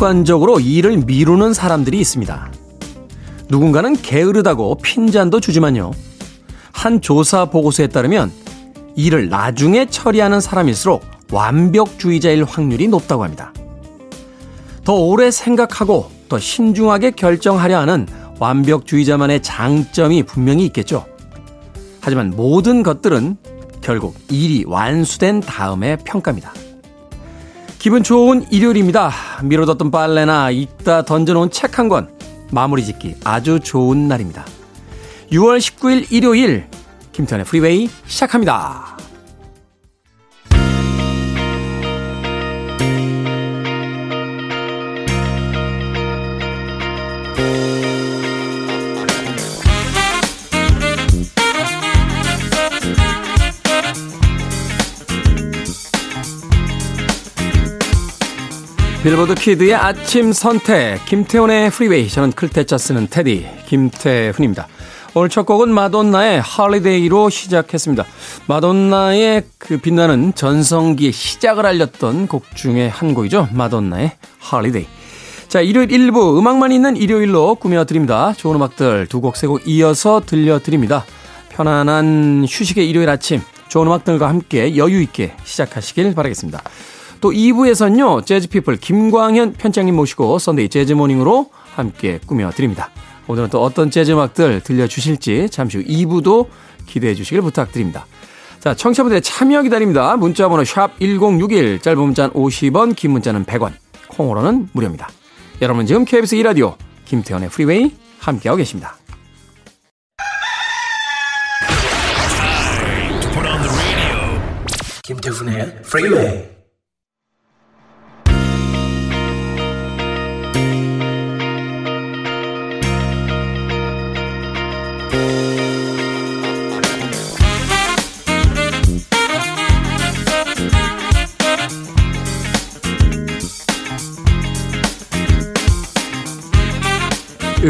습관적으로 일을 미루는 사람들이 있습니다. 누군가는 게으르다고 핀잔도 주지만요. 한 조사 보고서에 따르면 일을 나중에 처리하는 사람일수록 완벽주의자일 확률이 높다고 합니다. 더 오래 생각하고 더 신중하게 결정하려 하는 완벽주의자만의 장점이 분명히 있겠죠. 하지만 모든 것들은 결국 일이 완수된 다음에 평가입니다. 기분 좋은 일요일입니다. 미뤄뒀던 빨래나 이따 던져놓은 책 한 권 마무리 짓기 아주 좋은 날입니다. 6월 19일 일요일 김태현의 프리웨이 시작합니다. 빌보드 키드의 아침 선택 김태훈의 프리웨이 저는 클 태 자 쓰는 테디 김태훈입니다. 오늘 첫 곡은 마돈나의 Holiday로 시작했습니다. 마돈나의 그 빛나는 전성기의 시작을 알렸던 곡 중에 한 곡이죠. 마돈나의 Holiday. 자, 일요일 1부 음악만 있는 일요일로 꾸며드립니다. 좋은 음악들 두 곡, 세 곡 이어서 들려드립니다. 편안한 휴식의 일요일 아침 좋은 음악들과 함께 여유 있게 시작하시길 바라겠습니다. 또 2부에서는요, 재즈피플 김광현 편집장님 모시고 Sunday Jazz Morning으로 함께 꾸며드립니다. 오늘은 또 어떤 재즈 음악들 들려주실지 잠시 후 2부도 기대해 주시길 부탁드립니다. 자, 청취자분들의 참여 기다립니다. 문자번호 샵 1061, 짧은 문자는 50원, 긴 문자는 100원, 콩으로는 무료입니다. 여러분 지금 KBS 2라디오 김태훈의 프리웨이 함께하고 계십니다. 김태훈의 프리웨이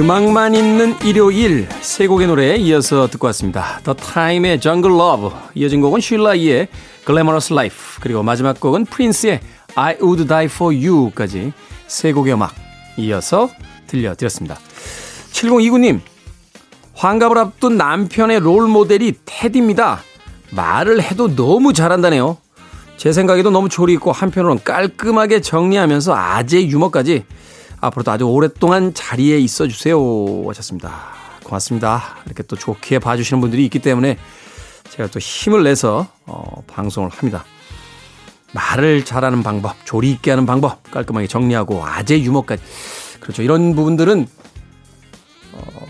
음악만 있는 일요일 세 곡의 노래에 이어서 듣고 왔습니다. The Time의 Jungle Love 이어진 곡은 쉴라이의 Glamorous Life 그리고 마지막 곡은 프린스의 I Would Die For You까지 세 곡의 음악 이어서 들려드렸습니다. 7029님 환갑을 앞둔 남편의 롤 모델이 테디입니다. 말을 해도 너무 잘한다네요. 제 생각에도 너무 조리 있고 한편으로는 깔끔하게 정리하면서 아재 유머까지 앞으로도 아주 오랫동안 자리에 있어 주세요. 하셨습니다. 고맙습니다. 이렇게 또 좋게 봐주시는 분들이 있기 때문에 제가 또 힘을 내서 어, 방송을 합니다. 말을 잘하는 방법, 조리 있게 하는 방법, 깔끔하게 정리하고 아재 유머까지. 그렇죠. 이런 부분들은 어,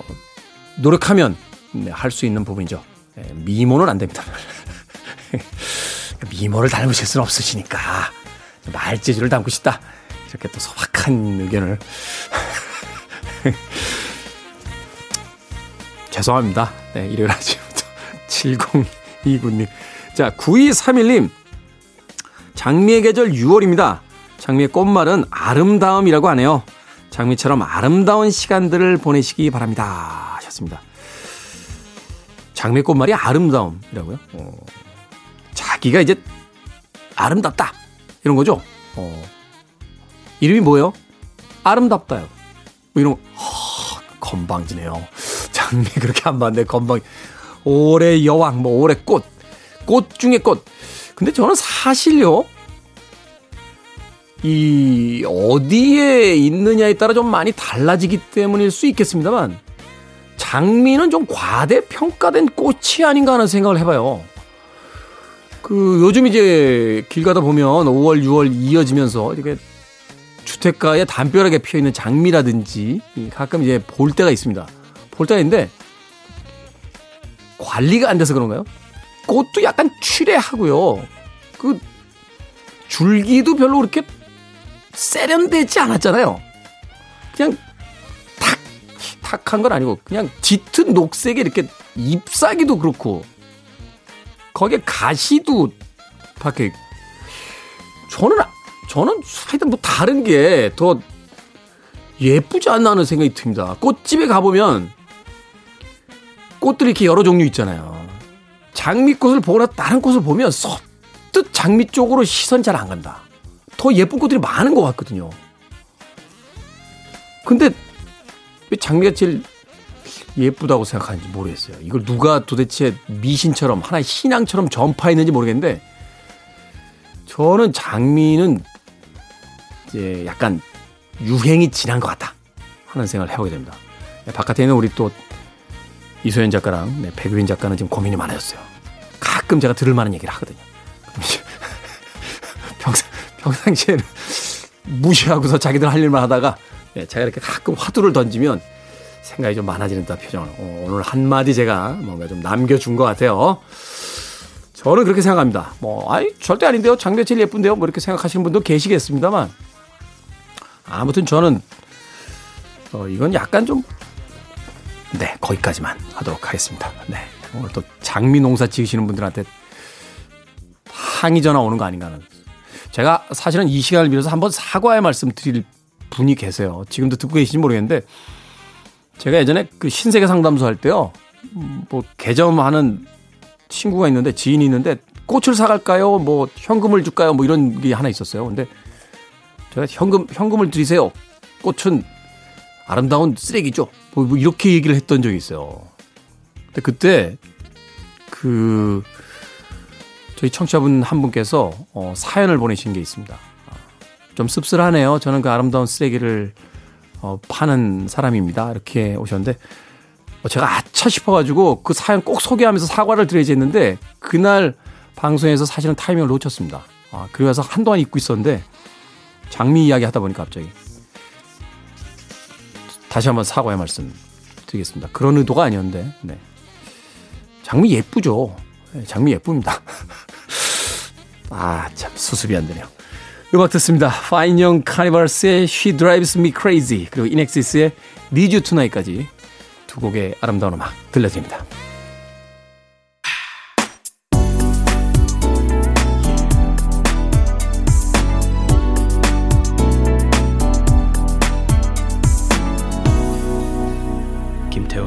노력하면 네, 할수 있는 부분이죠. 네, 미모는 안 됩니다. 미모를 닮으실 수는 없으시니까 말재주를 담고 싶다. 이렇게 또 소박한 의견을 죄송합니다. 네, 일요일 아침부터 7029님. 자, 9231님. 장미의 계절 6월입니다. 장미의 꽃말은 아름다움이라고 하네요. 장미처럼 아름다운 시간들을 보내시기 바랍니다. 하셨습니다. 장미 꽃말이 아름다움이라고요? 어, 자기가 이제 아름답다. 이런 거죠? 어, 이름이 뭐예요? 아름답다요. 뭐 이런 거, 허, 건방지네요. 장미 그렇게 안 봤네, 건방. 올해 여왕, 뭐 올해 꽃. 꽃 중에 꽃. 근데 저는 사실요, 이, 어디에 있느냐에 따라 좀 많이 달라지기 때문일 수 있겠습니다만, 장미는 좀 과대 평가된 꽃이 아닌가 하는 생각을 해봐요. 그, 요즘 이제 길 가다 보면 5월, 6월 이어지면서 이렇게 주택가에 담벼락에 피어 있는 장미라든지 가끔 이제 볼 때가 있습니다. 볼 때가 있는데 관리가 안 돼서 그런가요? 꽃도 약간 취례하고요. 그 줄기도 별로 그렇게 세련되지 않았잖아요. 그냥 탁 탁한 건 아니고 그냥 짙은 녹색에 이렇게 잎사귀도 그렇고 거기에 가시도 박혀 저는 저는 하여튼 뭐 다른 게 더 예쁘지 않나 하는 생각이 듭니다. 꽃집에 가보면 꽃들이 이렇게 여러 종류 있잖아요. 장미꽃을 보거나 다른 꽃을 보면 섭뜻 장미 쪽으로 시선 잘안 간다. 더 예쁜 꽃들이 많은 것 같거든요. 근데 왜 장미가 제일 예쁘다고 생각하는지 모르겠어요. 이걸 누가 도대체 미신처럼 하나의 신앙처럼 전파했는지 모르겠는데 저는 장미는 이제 약간 유행이 지난 것 같다 하는 생각을 해보게 됩니다. 네, 바깥에 있는 우리 또 이소연 작가랑 네, 백유린 작가는 지금 고민이 많아졌어요. 가끔 제가 들을 만한 얘기를 하거든요. 평상, 평상시에는 무시하고서 자기들 할 일만 하다가 네, 제가 이렇게 가끔 화두를 던지면 생각이 좀 많아지는다 표정을. 어, 오늘 한마디 제가 뭔가 좀 남겨준 것 같아요. 저는 그렇게 생각합니다. 뭐, 아이, 절대 아닌데요. 제일 예쁜데요. 뭐 이렇게 생각하시는 분도 계시겠습니다만. 아무튼 저는, 어, 이건 약간 좀, 네, 거기까지만 하도록 하겠습니다. 네. 오늘 또 장미 농사 지으시는 분들한테 항의 전화 오는 거 아닌가 하는. 제가 사실은 이 시간을 빌어서 한번 사과의 말씀 드릴 분이 계세요. 지금도 듣고 계신지 모르겠는데, 제가 예전에 그 신세계 상담소 할 때요, 뭐, 개점하는 친구가 있는데, 지인이 있는데, 꽃을 사갈까요? 뭐, 현금을 줄까요? 뭐 이런 게 하나 있었어요. 근데 제가 현금, 현금을 드리세요. 꽃은 아름다운 쓰레기죠. 뭐, 뭐 이렇게 얘기를 했던 적이 있어요. 근데 그때, 그, 저희 청취자분 한 분께서 어, 사연을 보내신 게 있습니다. 좀 씁쓸하네요. 저는 그 아름다운 쓰레기를 어, 파는 사람입니다. 이렇게 오셨는데 어, 제가 아차 싶어가지고 그 사연 꼭 소개하면서 사과를 드려야지 했는데 그날 방송에서 사실은 타이밍을 놓쳤습니다. 아, 그래서 한동안 잊고 있었는데 장미 이야기 하다 보니까 갑자기 다시 한번 사과의 말씀 드리겠습니다. 그런 의도가 아니었는데 네. 장미 예쁘죠. 네, 장미 예쁩니다. 아, 참 수습이 안 되네요. 음악 듣습니다. 파인 영 카니발스의 She Drives Me Crazy 그리고 인엑시스의 Need You Tonight까지 두 곡의 아름다운 음악 들려드립니다.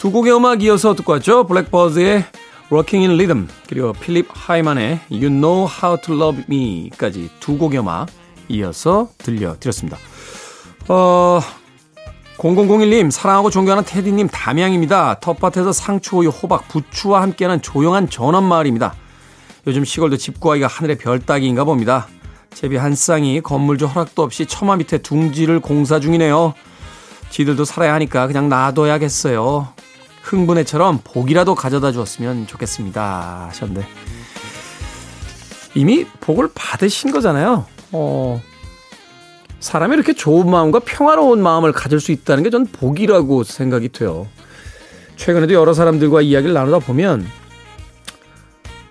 두 곡의 음악 이어서 듣고 왔죠. 블랙버드의 Rocking in Rhythm 그리고 필리스 하이만의 You Know How to Love Me까지 두 곡의 음악 이어서 들려드렸습니다. 어... 0001님 사랑하고 존경하는 테디님 담양입니다. 텃밭에서 상추, 오이, 호박, 부추와 함께하는 조용한 전원마을입니다. 요즘 시골도 집 구하기가 하늘의 별 따기인가 봅니다. 제비 한 쌍이 건물주 허락도 없이 처마 밑에 둥지를 공사 중이네요. 지들도 살아야 하니까 그냥 놔둬야겠어요. 흥분해처럼 복이라도 가져다 주었으면 좋겠습니다. 하셨는데. 이미 복을 받으신 거잖아요. 어, 사람이 이렇게 좋은 마음과 평화로운 마음을 가질 수 있다는 게 전 복이라고 생각이 돼요. 최근에도 여러 사람들과 이야기를 나누다 보면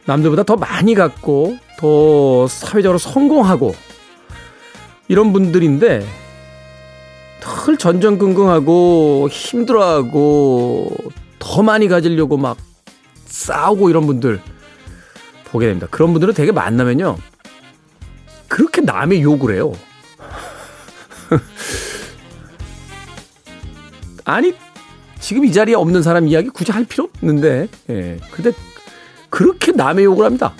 남들보다 더 많이 갖고 더 사회적으로 성공하고 이런 분들인데 늘 전전긍긍하고 힘들어하고 더 많이 가지려고 막 싸우고 이런 분들 보게 됩니다. 그런 분들은 되게 만나면요. 그렇게 남의 욕을 해요. 아니, 지금 이 자리에 없는 사람 이야기 굳이 할 필요 없는데, 예. 근데 그렇게 남의 욕을 합니다.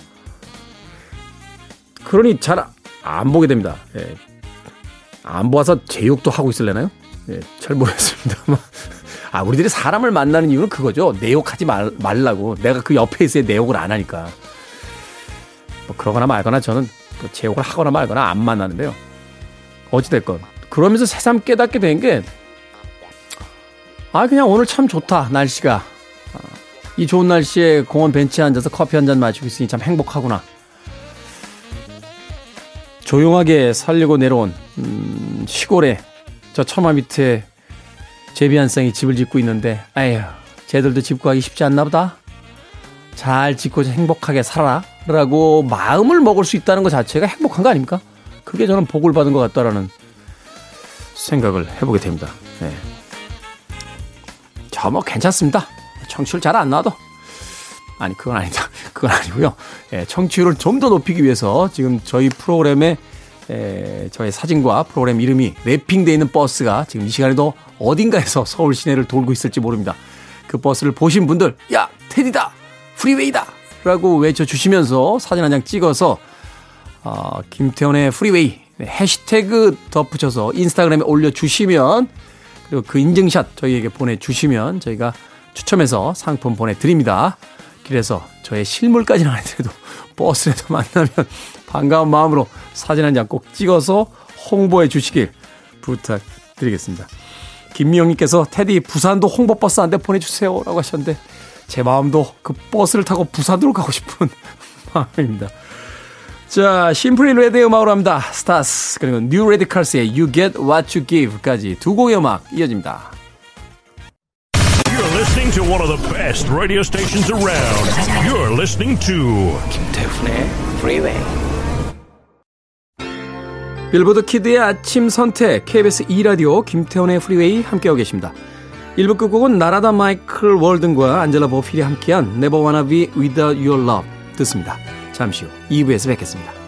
그러니 잘 안 보게 됩니다. 예. 안 보아서 제 욕도 하고 있을래나요? 예, 잘 모르겠습니다. 아, 우리들이 사람을 만나는 이유는 그거죠. 내 욕하지 말, 말라고. 내가 그 옆에 있어야 내 욕을 안 하니까. 뭐 그러거나 말거나 저는 제 욕을 하거나 말거나 안 만나는데요. 어찌됐건. 그러면서 새삼 깨닫게 된 게, 아, 그냥 오늘 참 좋다, 날씨가. 이 좋은 날씨에 공원 벤치에 앉아서 커피 한 잔 마시고 있으니 참 행복하구나. 조용하게 살려고 내려온 음, 시골에 저 처마 밑에 제비 한 쌍이 집을 짓고 있는데 아휴 쟤들도 집 구하기 쉽지 않나 보다. 잘 짓고 행복하게 살아라 라고 마음을 먹을 수 있다는 것 자체가 행복한 거 아닙니까? 그게 저는 복을 받은 것 같다라는 생각을 해보게 됩니다. 네. 저뭐 괜찮습니다. 청취율 잘 안 나도. 아니, 그건 아니다. 그건 아니고요. 예, 청취율을 좀 더 높이기 위해서 지금 저희 프로그램에 에, 저의 사진과 프로그램 이름이 랩핑되어 있는 버스가 지금 이 시간에도 어딘가에서 서울 시내를 돌고 있을지 모릅니다. 그 버스를 보신 분들, 야, 테디다! 프리웨이다! 라고 외쳐주시면서 사진 한 장 찍어서, 어, 김태훈의 프리웨이, 네, 해시태그 덧붙여서 인스타그램에 올려주시면, 그리고 그 인증샷 저희에게 보내주시면 저희가 추첨해서 상품 보내드립니다. 그래서 저의 실물까지는 아니더라도 버스에도 만나면 반가운 마음으로 사진 한 장 꼭 찍어서 홍보해 주시길 부탁드리겠습니다. 김미영님께서 테디 부산도 홍보버스 한 대 보내주세요 라고 하셨는데 제 마음도 그 버스를 타고 부산으로 가고 싶은 마음입니다. 자, 심플리 레드의 음악으로 합니다. Stars 그리고 뉴 레디칼스의 You Get What You Give까지 두 곡의 음악 이어집니다. Listening to one of the best radio stations around. You're listening to 김태훈의 Freeway. 빌보드 키드의 아침 선택 KBS 2 라디오 김태훈의 프리웨이 함께하고 계십니다. 1부 끝곡은 나라다 마이클 월든과 안젤라 보필이 함께한 Never Wanna Be Without Your Love 듣습니다. 잠시 후 2부에서 뵙겠습니다.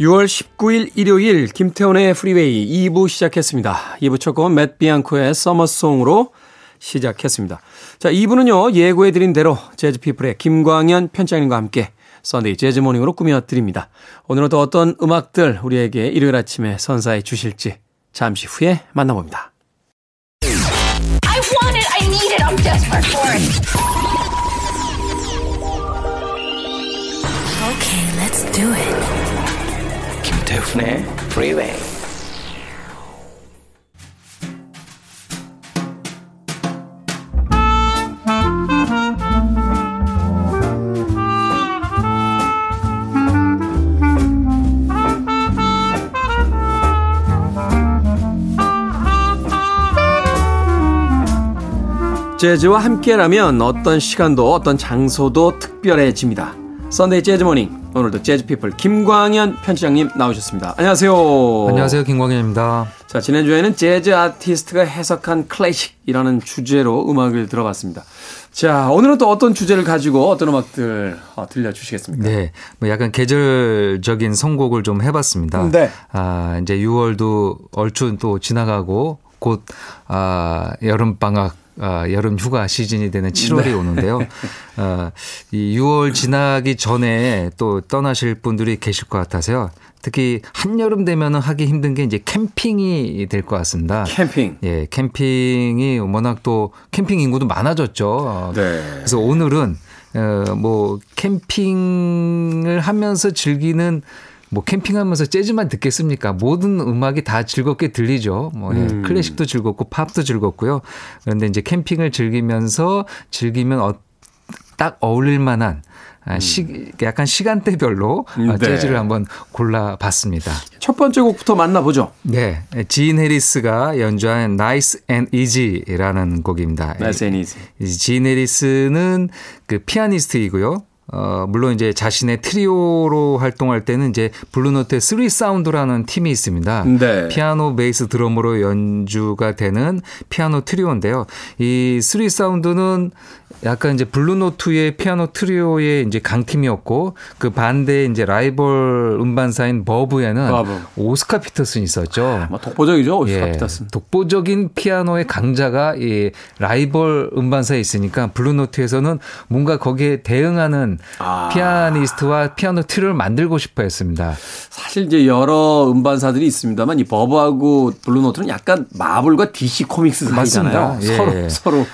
6월 19일 일요일 김태훈의 프리웨이 2부 시작했습니다. 2부 첫 곡은 맷 비앙코의 Summer Song으로 시작했습니다. 자, 2부는요, 예고해드린 대로 재즈피플의 김광현 편집장님과 함께 Sunday Jazz Morning으로 꾸며드립니다. 오늘은 또 어떤 음악들 우리에게 일요일 아침에 선사해 주실지 잠시 후에 만나봅니다. It. Okay. 김태훈의 Freeway. 재즈와 함께라면 어떤 시간도 어떤 장소도 특별해집니다. Sunday Jazz Morning 오늘도 재즈 피플 김광현 편집장님 나오셨습니다. 안녕하세요. 안녕하세요, 김광현입니다. 자, 지난주에는 재즈 아티스트가 해석한 클래식이라는 주제로 음악을 들어봤습니다. 자, 오늘은 또 어떤 주제를 가지고 어떤 음악들 어, 들려주시겠습니까? 네, 뭐 약간 계절적인 선곡을 좀 해봤습니다. 네. 아, 이제 6월도 얼추 또 지나가고 곧 아, 여름 방학. 아, 여름 휴가 시즌이 되는 7월이 네. 오는데요. 아, 이 6월 지나기 전에 또 떠나실 분들이 계실 것 같아서요. 특히 한여름 되면은 하기 힘든 게 이제 캠핑이 될 것 같습니다. 캠핑. 예, 캠핑이 워낙 또 캠핑 인구도 많아졌죠. 어, 네. 그래서 오늘은 어, 뭐 캠핑을 하면서 즐기는 뭐 캠핑하면서 재즈만 듣겠습니까? 모든 음악이 다 즐겁게 들리죠. 뭐 예, 음. 클래식도 즐겁고 팝도 즐겁고요. 그런데 이제 캠핑을 즐기면서 즐기면 어, 딱 어울릴 만한 아, 시, 약간 시간대별로 아, 음, 네. 재즈를 한번 골라봤습니다. 첫 번째 곡부터 만나보죠. 네, 진 해리스가 연주한 Nice and Easy라는 곡입니다. Nice and Easy. 이 진 해리스는 그 피아니스트이고요. 어, 물론 이제 자신의 트리오로 활동할 때는 이제 블루노트의 쓰리 사운드라는 팀이 있습니다. 네. 피아노, 베이스, 드럼으로 연주가 되는 피아노 트리오인데요. 이 쓰리 사운드는 약간 이제 블루노트의 피아노 트리오의 이제 강팀이었고 그 반대에 이제 라이벌 음반사인 버브에는 버브. 오스카 피터슨이 있었죠. 뭐 독보적이죠. 오스카 예, 피터슨. 독보적인 피아노의 강자가 이 라이벌 음반사에 있으니까 블루노트에서는 뭔가 거기에 대응하는 아. 피아니스트와 피아노 트리오를 만들고 싶어 했습니다. 사실 이제 여러 음반사들이 있습니다만 이 버브하고 블루노트는 약간 마블과 DC 코믹스 사이잖아요. 맞습니다. 예. 서로 서로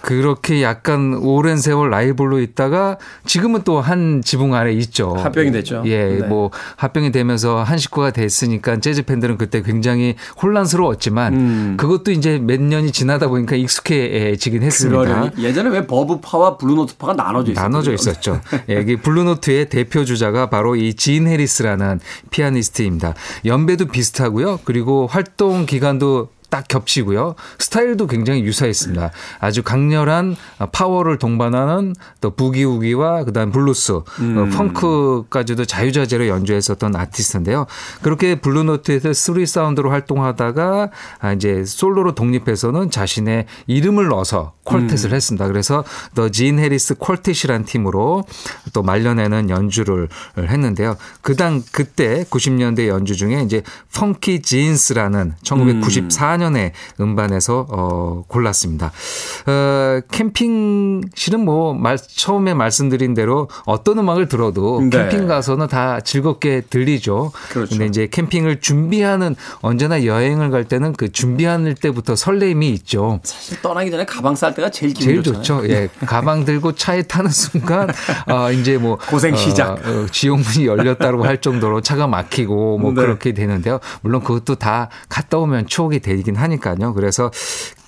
그렇게 약간 오랜 세월 라이벌로 있다가 지금은 또 한 지붕 아래 있죠. 합병이 됐죠. 예, 네. 뭐 합병이 되면서 한 식구가 됐으니까 재즈 팬들은 그때 굉장히 혼란스러웠지만 음. 그것도 이제 몇 년이 지나다 보니까 익숙해지긴 했습니다. 그러려니 예전에 왜 버브파와 블루노트파가 나눠져 있었죠? 나눠져 있었죠. 예, 블루노트의 대표 주자가 바로 이 진 해리스라는 피아니스트입니다. 연배도 비슷하고요. 그리고 활동 기간도 딱 겹치고요. 스타일도 굉장히 유사했습니다. 아주 강렬한 파워를 동반하는 또 부기우기와 그다음 블루스, 어, 펑크까지도 자유자재로 연주했었던 아티스트인데요. 그렇게 블루노트에서 Three Sound로 활동하다가 아, 이제 솔로로 독립해서는 자신의 이름을 넣어서 quartet을 했습니다. 그래서 The 진 해리스 Quartet이라는 팀으로 또 말년에는 연주를 했는데요. 그당 그때 90년대 연주 중에 이제 펑키 진스라는 1994년 에 음반에서 어 골랐습니다. 어 캠핑 실은 뭐 말, 처음에 말씀드린 대로 어떤 음악을 들어도 네. 캠핑 가서는 다 즐겁게 들리죠. 그렇죠. 근데 이제 캠핑을 준비하는 언제나 여행을 갈 때는 그 준비할 때부터 설레임이 있죠. 사실 떠나기 전에 가방 쌀 때가 제일 제일 좋잖아요. 좋죠. 예. 가방 들고 차에 타는 순간, 아, 이제 뭐. 고생 시작. 어, 어, 지옥문이 열렸다고 할 정도로 차가 막히고 뭐 네. 그렇게 되는데요. 물론 그것도 다 갔다 오면 추억이 되긴 하니까요. 그래서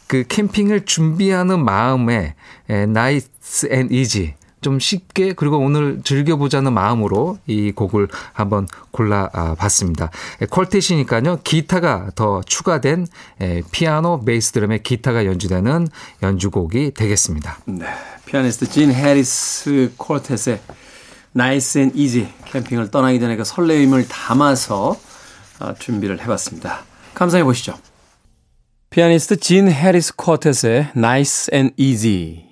그 캠핑을 준비하는 마음에 에, Nice and Easy 좀 쉽게 그리고 오늘 즐겨보자는 마음으로 이 곡을 한번 골라봤습니다. Quartet이니까요. 기타가 더 추가된 에, 피아노, 베이스 드럼에 기타가 연주되는 연주곡이 되겠습니다. 네. 피아니스트 진 해리스 Quartet의 Nice and Easy 캠핑을 떠나기 전에 그 설레임을 담아서 어, 준비를 해봤습니다. 감상해 보시죠. 피아니스트 진 해리스 Quartet의 Nice and Easy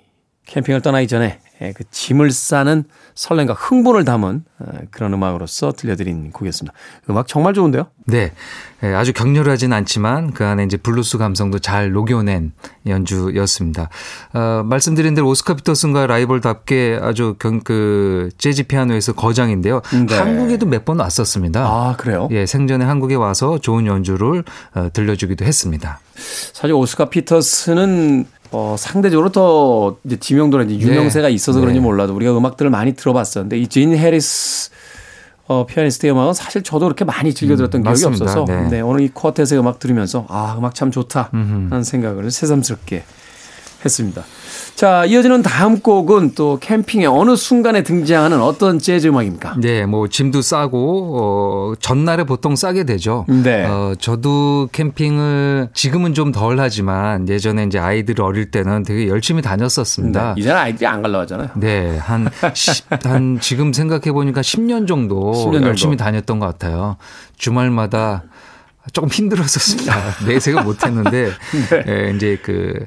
캠핑을 떠나기 전에 예, 그 짐을 싸는 설렘과 흥분을 담은 어, 그런 음악으로서 들려드린 곡이었습니다. 음악 정말 좋은데요? 네. 예, 아주 격렬하진 않지만 그 안에 이제 블루스 감성도 잘 녹여낸 연주였습니다. 어, 말씀드린 대로 오스카 피터슨과 라이벌답게 아주 경, 그 재즈 피아노에서 거장인데요. 네. 한국에도 몇 번 왔었습니다. 아, 그래요? 예, 생전에 한국에 와서 좋은 연주를 어, 들려주기도 했습니다. 사실 오스카 피터슨은 어, 상대적으로 더 이제 지명도라든지 유명세가 네. 있어서 그런지 네. 몰라도 우리가 음악들을 많이 들어봤었는데 이 진 해리스 어, 피아니스트의 음악은 사실 저도 그렇게 많이 즐겨 들었던 음, 기억이 맞습니다. 없어서 네. 네, 오늘 이 쿼텟의 음악 들으면서 아 음악 참 좋다 하는 생각을 새삼스럽게 했습니다. 자 이어지는 다음 곡은 또 캠핑의 어느 순간에 등장하는 어떤 재즈 음악입니까? 네, 뭐 짐도 싸고 어 전날에 보통 싸게 되죠. 네. 어 저도 캠핑을 지금은 좀 덜 하지만 예전에 이제 아이들 어릴 때는 되게 열심히 다녔었습니다. 네, 이제는 아이들이 안 갈라 하잖아요. 네, 한, 10, 한, 지금 생각해 보니까 10년 정도 10년 정도. 열심히 다녔던 것 같아요. 주말마다 조금 힘들었었습니다. 내색을 못했는데, 네. 예, 이제 그, 예,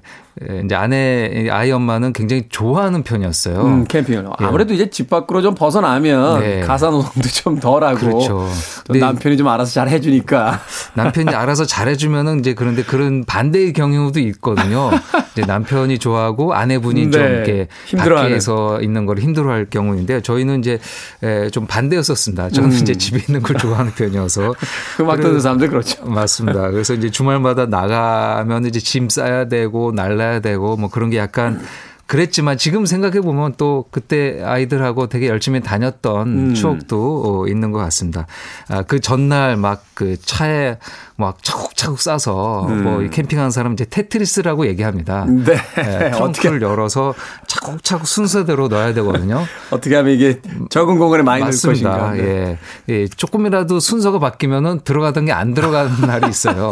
이제 아내, 아이 엄마는 굉장히 좋아하는 편이었어요. 음, 캠핑을 아무래도 이제 집 밖으로 좀 벗어나면 네. 가사 노동도 좀 덜하고 그렇죠. 또 네. 남편이 좀 알아서 잘 해주니까 남편이 알아서 잘 해주면은 이제 그런데 그런 반대의 경우도 있거든요. 이제 남편이 좋아하고 아내분이 좀 네. 이렇게 힘들어하는. 밖에서 있는 걸 힘들어할 경우인데 저희는 이제 에, 좀 반대였었습니다. 저는 이제 집에 있는 걸 좋아하는 편이어서 음. 음악 듣는 사람들 그렇죠. 맞습니다. 그래서 이제 주말마다 나가면 이제 짐 싸야 되고 날 라야 되고 뭐 그런 게 약간 그랬지만 지금 생각해 보면 또 그때 아이들하고 되게 열심히 다녔던 음. 추억도 어, 있는 것 같습니다. 아, 그 전날 막 그 차에 막 차곡차곡 싸서 뭐이 캠핑하는 사람 이제 테트리스라고 얘기합니다. 음. 네. 예, 어떻게 트렁크를 열어서 차곡차곡 순서대로 넣어야 되거든요. 어떻게 하면 이게 적은 공간에 많이 넣을 맞습니다. 것인가. 네. 예. 예. 조금이라도 순서가 바뀌면은 들어가던 게 안 들어가는 날이 있어요.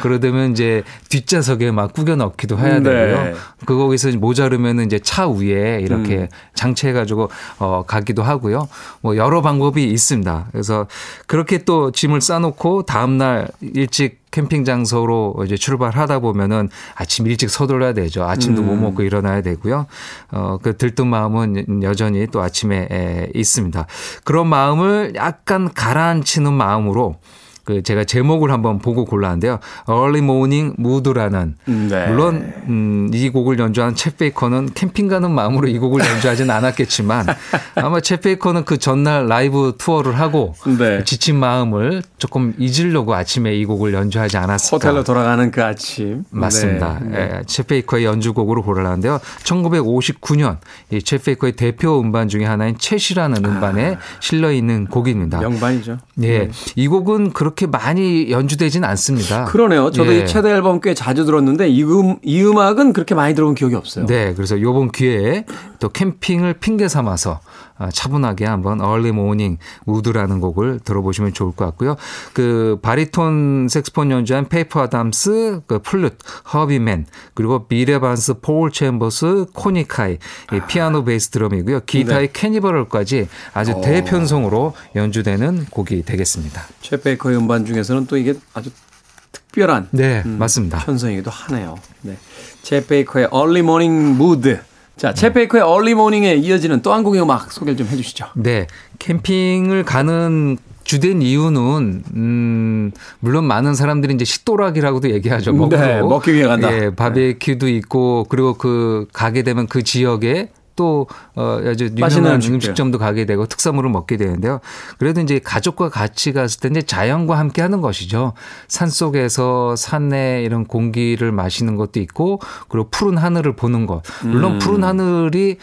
그러다면 이제 뒷좌석에 막 꾸겨 넣기도 해야 네. 되고요. 그 거기서 모자르면 은 이제 차 위에 이렇게 음. 장치해 가지고 어 가기도 하고요. 뭐 여러 방법이 있습니다. 그래서 그렇게 또 짐을 싸놓고 다음 날 일찍 캠핑 장소로 이제 출발하다 보면은 아침 일찍 서둘러야 되죠. 아침도 음. 못 먹고 일어나야 되고요. 어, 그 들뜬 마음은 여전히 또 아침에 에, 있습니다. 그런 마음을 약간 가라앉히는 마음으로 그 제가 제목을 한번 보고 골랐는데요. Early Morning Mood라는 네. 물론 음, 이 곡을 연주한 챗 베이커는 캠핑 가는 마음으로 이 곡을 연주하진 않았겠지만 아마 챗 베이커는 그 전날 라이브 투어를 하고 네. 지친 마음을 조금 잊으려고 아침에 이 곡을 연주하지 않았을까. 호텔로 돌아가는 그 아침. 맞습니다. 네. 네. 예, 챗 베이커의 연주곡으로 골랐는데요. 1959년 이 챗 베이커의 대표 음반 중에 하나인 Chet이라는 음반에 실려 있는 곡입니다. 명반이죠. 예. 이 곡은 그렇게 그렇게 많이 연주되진 않습니다. 그러네요. 저도 예. 이 챗의 앨범 꽤 자주 들었는데 이, 음, 이 음악은 그렇게 많이 들어본 기억이 없어요. 네, 그래서 요번 기회에 또 캠핑을 핑계 삼아서 아, 차분하게 한번 Early Morning Mood라는 곡을 들어보시면 좋을 것 같고요. 그 바리톤 색스폰 연주한 페퍼 아담스, 그 플룻, 허비 맨, 그리고 빌 에반스, 폴 챔버스, 코니 케이, 이 피아노 베이스 드럼이고요. 기타의 네. 케니 버렐까지 아주 대편성으로 연주되는 곡이 되겠습니다. 챗 베이커의 음반 중에서는 또 이게 아주 특별한 네, 맞습니다. 편성이기도 하네요. 네. 챗 베이커의 Early Morning Mood. 자, 챗 베이커의 Early Morning에 이어지는 또 한 곡의 음악 소개를 좀 해주시죠. 네. 캠핑을 가는 주된 이유는 음 물론 많은 사람들이 이제 식도락이라고도 얘기하죠. 먹으러. 네, 먹기 위해 간다. 예, 바베큐도 있고 그리고 그 가게 되면 그 지역에 또 어, 아주 맛있는 유명한. 음식점도 가게 되고 특산물을 먹게 되는데요. 그래도 이제 가족과 같이 갔을 때 이제 자연과 함께 하는 것이죠. 산 속에서 산내 이런 공기를 마시는 것도 있고 그리고 푸른 하늘을 보는 것. 물론 음. 푸른 하늘이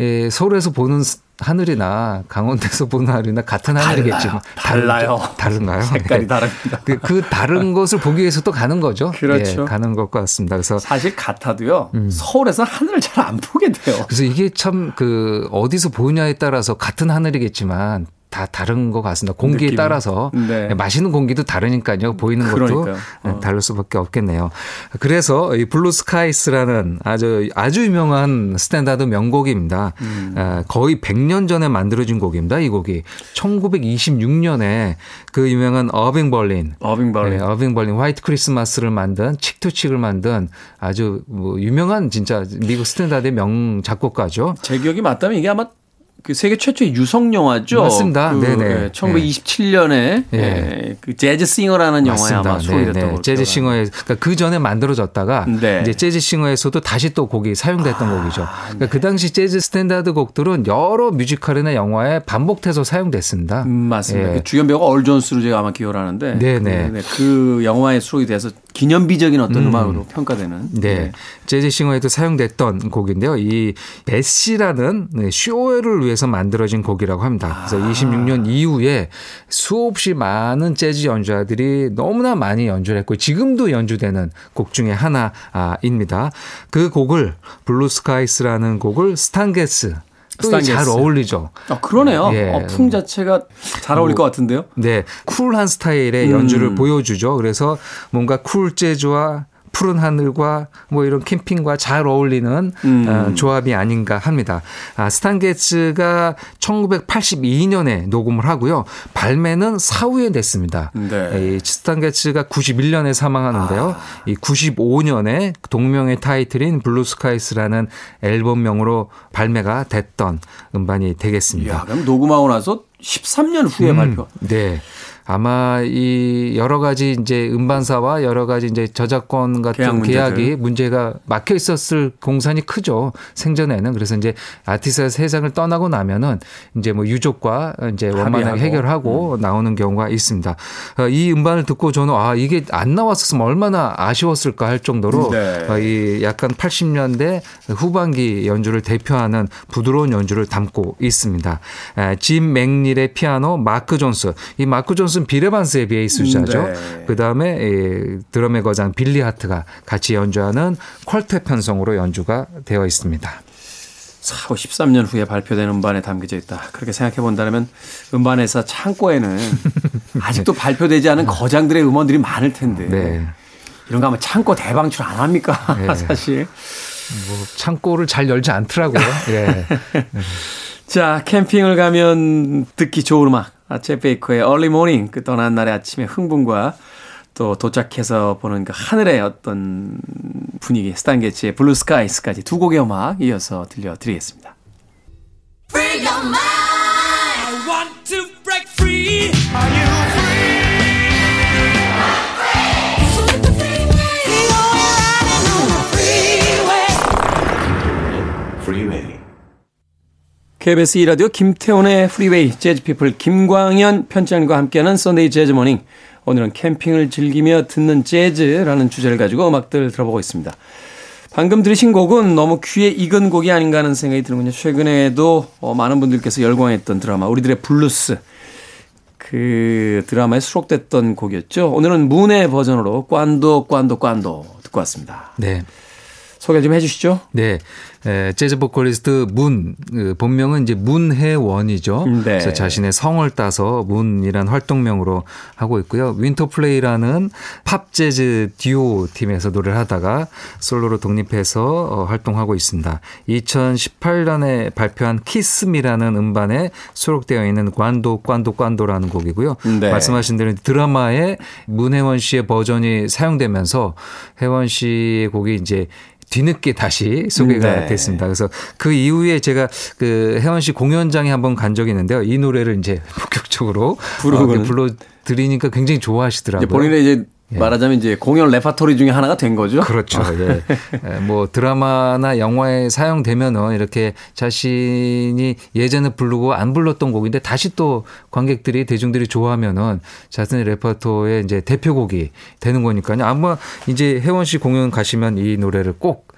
에, 서울에서 보는 스- 하늘이나 강원도에서 보는 하늘이나 같은 하늘이겠지만 달라요. 다르죠? 다른가요? 색깔이 네. 다릅니다. 그, 그 다른 것을 보기 위해서 또 가는 거죠. 그렇죠. 예, 가는 것 같습니다. 그래서 사실 같아도요. 음. 서울에서 하늘을 잘 안 보게 돼요. 그래서 이게 참 그 어디서 보느냐에 따라서 같은 하늘이겠지만 다 다른 것 같습니다. 공기에 느낌이. 따라서 네. 마시는 공기도 다르니까요. 보이는 것도 그러니까요. 어. 다를 수밖에 없겠네요. 그래서 이 Blue Skies라는 아주 아주 유명한 스탠다드 명곡입니다. 음. 아, 거의 100년 전에 만들어진 곡입니다. 이 곡이 1926년에 그 유명한 어빙 벌린 어빙 벌린. 네, 어빙 벌린 White Christmas를 만든 Cheek to Cheek을 만든 아주 뭐 유명한 진짜 미국 스탠다드의 명 작곡가죠. 제 기억이 맞다면 이게 아마 그 세계 최초의 유성 영화죠. 맞습니다. 그 네네. 1927년에 예. 그 Jazz Singer라는 영화에 아마 소개됐던 네, 거 Jazz Singer에 그러니까 그 전에 만들어졌다가 네. 이제 Jazz Singer에서도 다시 또 곡이 사용됐던 아, 곡이죠. 네. 그러니까 그 당시 재즈 스탠다드 곡들은 여러 뮤지컬이나 영화에 반복돼서 사용됐습니다. 음, 맞습니다. 예. 그 주연 배우가 알 졸슨으로 제가 아마 기억을 하는데 네네. 그, 네, 그 영화에 수록이 돼서 기념비적인 어떤 음. 악으로 평가되는 네. Jazz Singer에도 사용됐던 곡인데요. 이 Betsy라는 네, 쇼를 위해서 만들어진 곡이라고 합니다. 그래서 26년 이후에 수없이 많은 재즈 연주자들이 너무나 많이 연주를 했고 지금도 연주되는 곡 중에 하나입니다. 그 곡을 Blue Skies라는 곡을 스탄 게츠 스탄 게츠. 어울리죠. 아, 그러네요. 예. 어, 풍 자체가 잘 어울릴 것 같은데요. 네, cool한 스타일의 음. 연주를 보여주죠. 그래서 뭔가 쿨 재즈와 푸른 하늘과 뭐 이런 캠핑과 잘 어울리는 음. 어, 조합이 아닌가 합니다. 아, 스탄 게츠가 1982년에 녹음을 하고요. 발매는 사후에 냈습니다. 네. 이 스탄 게츠가 91년에 사망하는데요. 아. 이 95년에 동명의 타이틀인 Blue Skies라는 앨범명으로 발매가 됐던 음반이 되겠습니다. 야, 그럼 녹음하고 나서 13년 후에 음, 발표. 네. 아마 이 여러 가지 이제 음반사와 여러 가지 이제 저작권 같은 계약. 계약이 문제가 막혀 있었을 공산이 크죠. 생전에는. 그래서 이제 아티스트가 세상을 떠나고 나면은 이제 뭐 유족과 이제 원만하게 합의하고. 음. 해결하고 나오는 경우가 있습니다. 어, 이 음반을 듣고 저는 아, 이게 안 나왔었으면 얼마나 아쉬웠을까 할 정도로 네. 어, 이 약간 80년대 후반기 연주를 대표하는 부드러운 연주를 담고 있습니다. 에, 짐 맥닐리의 피아노, 마크 존스. 이 마크 존스 는 빌 에반스의 베이스 주자죠. 네. 그 다음에 드럼의 거장 빌리 하트가 같이 연주하는 quartet 편성으로 연주가 되어 있습니다. 사후 13년 후에 발표된 음반에 담겨져 있다. 그렇게 생각해 본다면 음반회사 창고에는 아직도 발표되지 않은 거장들의 음원들이 많을 텐데 네. 이런 거 아마 창고 대방출 안 합니까? 네. 사실. 뭐 창고를 잘 열지 않더라고요. 예. 자, 캠핑을 가면 듣기 좋은 음악. 아, 쳇 베이커의 Early Morning, 그 떠난 날의 아침의 흥분과 또 도착해서 보는 그 하늘의 어떤 분위기, 스탄 게츠의 Blue Skies까지 두 곡의 음악 이어서 들려드리겠습니다. KBS 2라디오 김태훈의 Freeway 재즈피플 김광현 편집장과 함께하는 Sunday Jazz Morning 오늘은 캠핑을 즐기며 듣는 재즈라는 주제를 가지고 음악들 들어보고 있습니다. 방금 들으신 곡은 너무 귀에 익은 곡이 아닌가 하는 생각이 드는군요. 최근에도 어, 많은 분들께서 열광했던 드라마 우리들의 블루스 그그 드라마에 수록됐던 곡이었죠. 오늘은 문의 버전으로 Quando Quando Quando 듣고 왔습니다. 네. 소개 좀 해주시죠. 네. 에, 재즈 보컬리스트 문, 그 본명은 이제 문혜원이죠. 네. 그래서 자신의 성을 따서 문이란 활동명으로 하고 있고요. 윈터플레이라는 팝 재즈 듀오 팀에서 노래를 하다가 솔로로 독립해서 어, 활동하고 있습니다. 2018년에 발표한 Kiss Me라는 음반에 수록되어 있는 Quando Quando Quando라는 곡이고요. 네. 말씀하신 대로 드라마에 문혜원 씨의 버전이 사용되면서 혜원 씨의 곡이 이제 뒤늦게 다시 소개가 네. 됐습니다. 그래서 그 이후에 제가 그 혜원 씨 공연장에 한번 간 적이 있는데요. 이 노래를 이제 본격적으로 부르고는. 어, 불러 드리니까 굉장히 좋아하시더라고요. 본인의 이제 말하자면 이제 공연 레파토리 중에 하나가 된 거죠. 예. 그렇죠. 예. 예, 뭐 드라마나 영화에 사용되면은 이렇게 자신이 예전에 부르고 안 불렀던 곡인데 다시 또 관객들이 대중들이 좋아하면은 자신의 레퍼토리의 이제 대표곡이 되는 거니까요. 아마 이제 혜원 씨 공연 가시면 이 노래를 꼭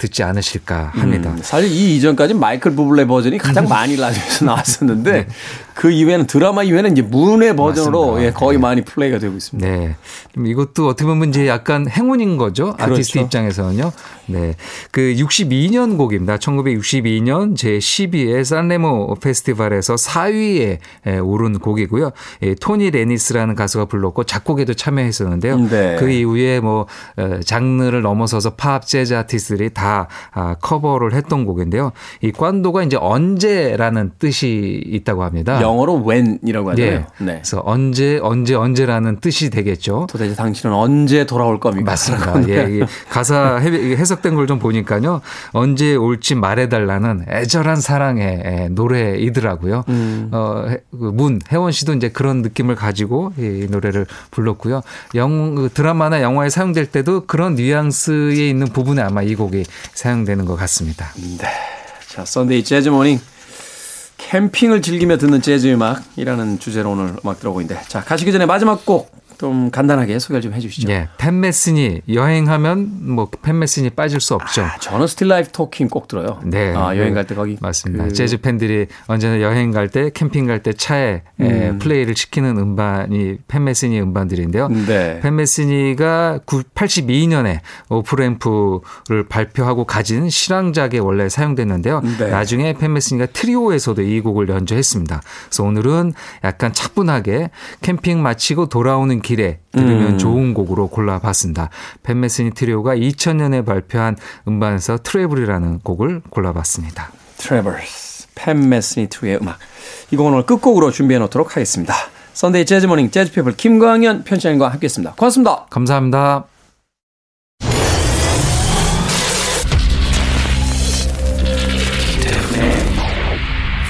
듣지 않으실까 합니다. 음, 사실 이 이전까지 마이클 부블레 버전이 가장 많이 라디오에서 나왔었는데 네. 그 이후에는 드라마 이후에는 이제 문의 버전으로. 예, 거의 네. 많이 플레이가 되고 있습니다. 네. 좀 이것도 어떻게 보면 이제 약간 행운인 거죠. 아티스트 그렇죠. 입장에서는요. 네. 그 62년 곡입니다. 1962년 제12회 산레모 페스티벌에서 4위에 오른 곡이고요. 예, 토니 레니스라는 가수가 불렀고 작곡에도 참여했었는데요. 네. 그 이후에 뭐 어, 장르를 넘어서서 팝 재즈 아티스트들이 다 아, 커버를 했던 곡인데요. 이 Quando가 이제 언제라는 뜻이 있다고 합니다. 영어로 when이라고 하잖아요. 예. 네. 그래서 언제 언제 언제라는 뜻이 되겠죠. 도대체 당신은 언제 돌아올 겁니까? 맞습니다. 예, 가사 해- 해석된 걸 좀 보니까요. 언제 올지 말해달라는 애절한 사랑의 예, 노래이더라고요. 어, 해- 그 문, 혜원 씨도 이제 그런 느낌을 가지고 이 노래를 불렀고요. 영, 그 드라마나 영화에 사용될 때도 그런 뉘앙스에 있는 부분에 아마 이 곡이 사용되는 것 같습니다. 자, Sunday Jazz Morning 캠핑을 즐기며 듣는 재즈 음악이라는 주제로 오늘 음악 들어보고 있는데 자, 가시기 전에 마지막 곡 좀 간단하게 소개를 좀 해 주시죠. 예, 팻 메시니, 여행하면 뭐 팻 메시니 빠질 수 없죠. 아, 저는 Still Life Talking 꼭 들어요. 네. 아, 여행 갈 때 거기 맞습니다. 그 재즈 팬들이 언제나 여행 갈 때, 캠핑 갈 때 차에 에, 플레이를 시키는 음반이 팻 메시니 음반들인데요. 네. 팻 메시니가 82년에 Offramp를 발표하고 가진 실황작에 원래 사용됐는데요. 네. 나중에 팻 메시니가 트리오에서도 이 곡을 연주했습니다. 그래서 오늘은 약간 차분하게 캠핑 마치고 돌아오는 길에 들으면 좋은 곡으로 골라봤습니다. 팻 메시니 트리오가 2000년에 발표한 음반에서 Travel이라는 곡을 골라봤습니다. Travels 팻 메시니 트리오의 음악 이 곡은 오늘 끝곡으로 준비해 놓도록 하겠습니다. Sunday Jazz Morning 재즈 피플 김광현 편집장님과 함께했습니다. 고맙습니다. 감사합니다.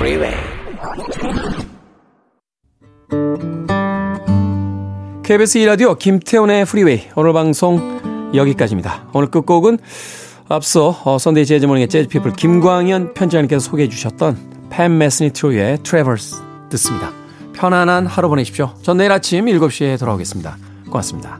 Freeway. KBS 2라디오 김태훈의 Freeway 오늘 방송 여기까지입니다. 오늘 끝곡은 앞서 어, Sunday Jazz Morning의 재즈 피플 김광현 편집장님께서 소개해 주셨던 팻 메시니 트리오의 Travels 듣습니다. 편안한 하루 보내십시오. 전 내일 아침 7시에 돌아오겠습니다. 고맙습니다.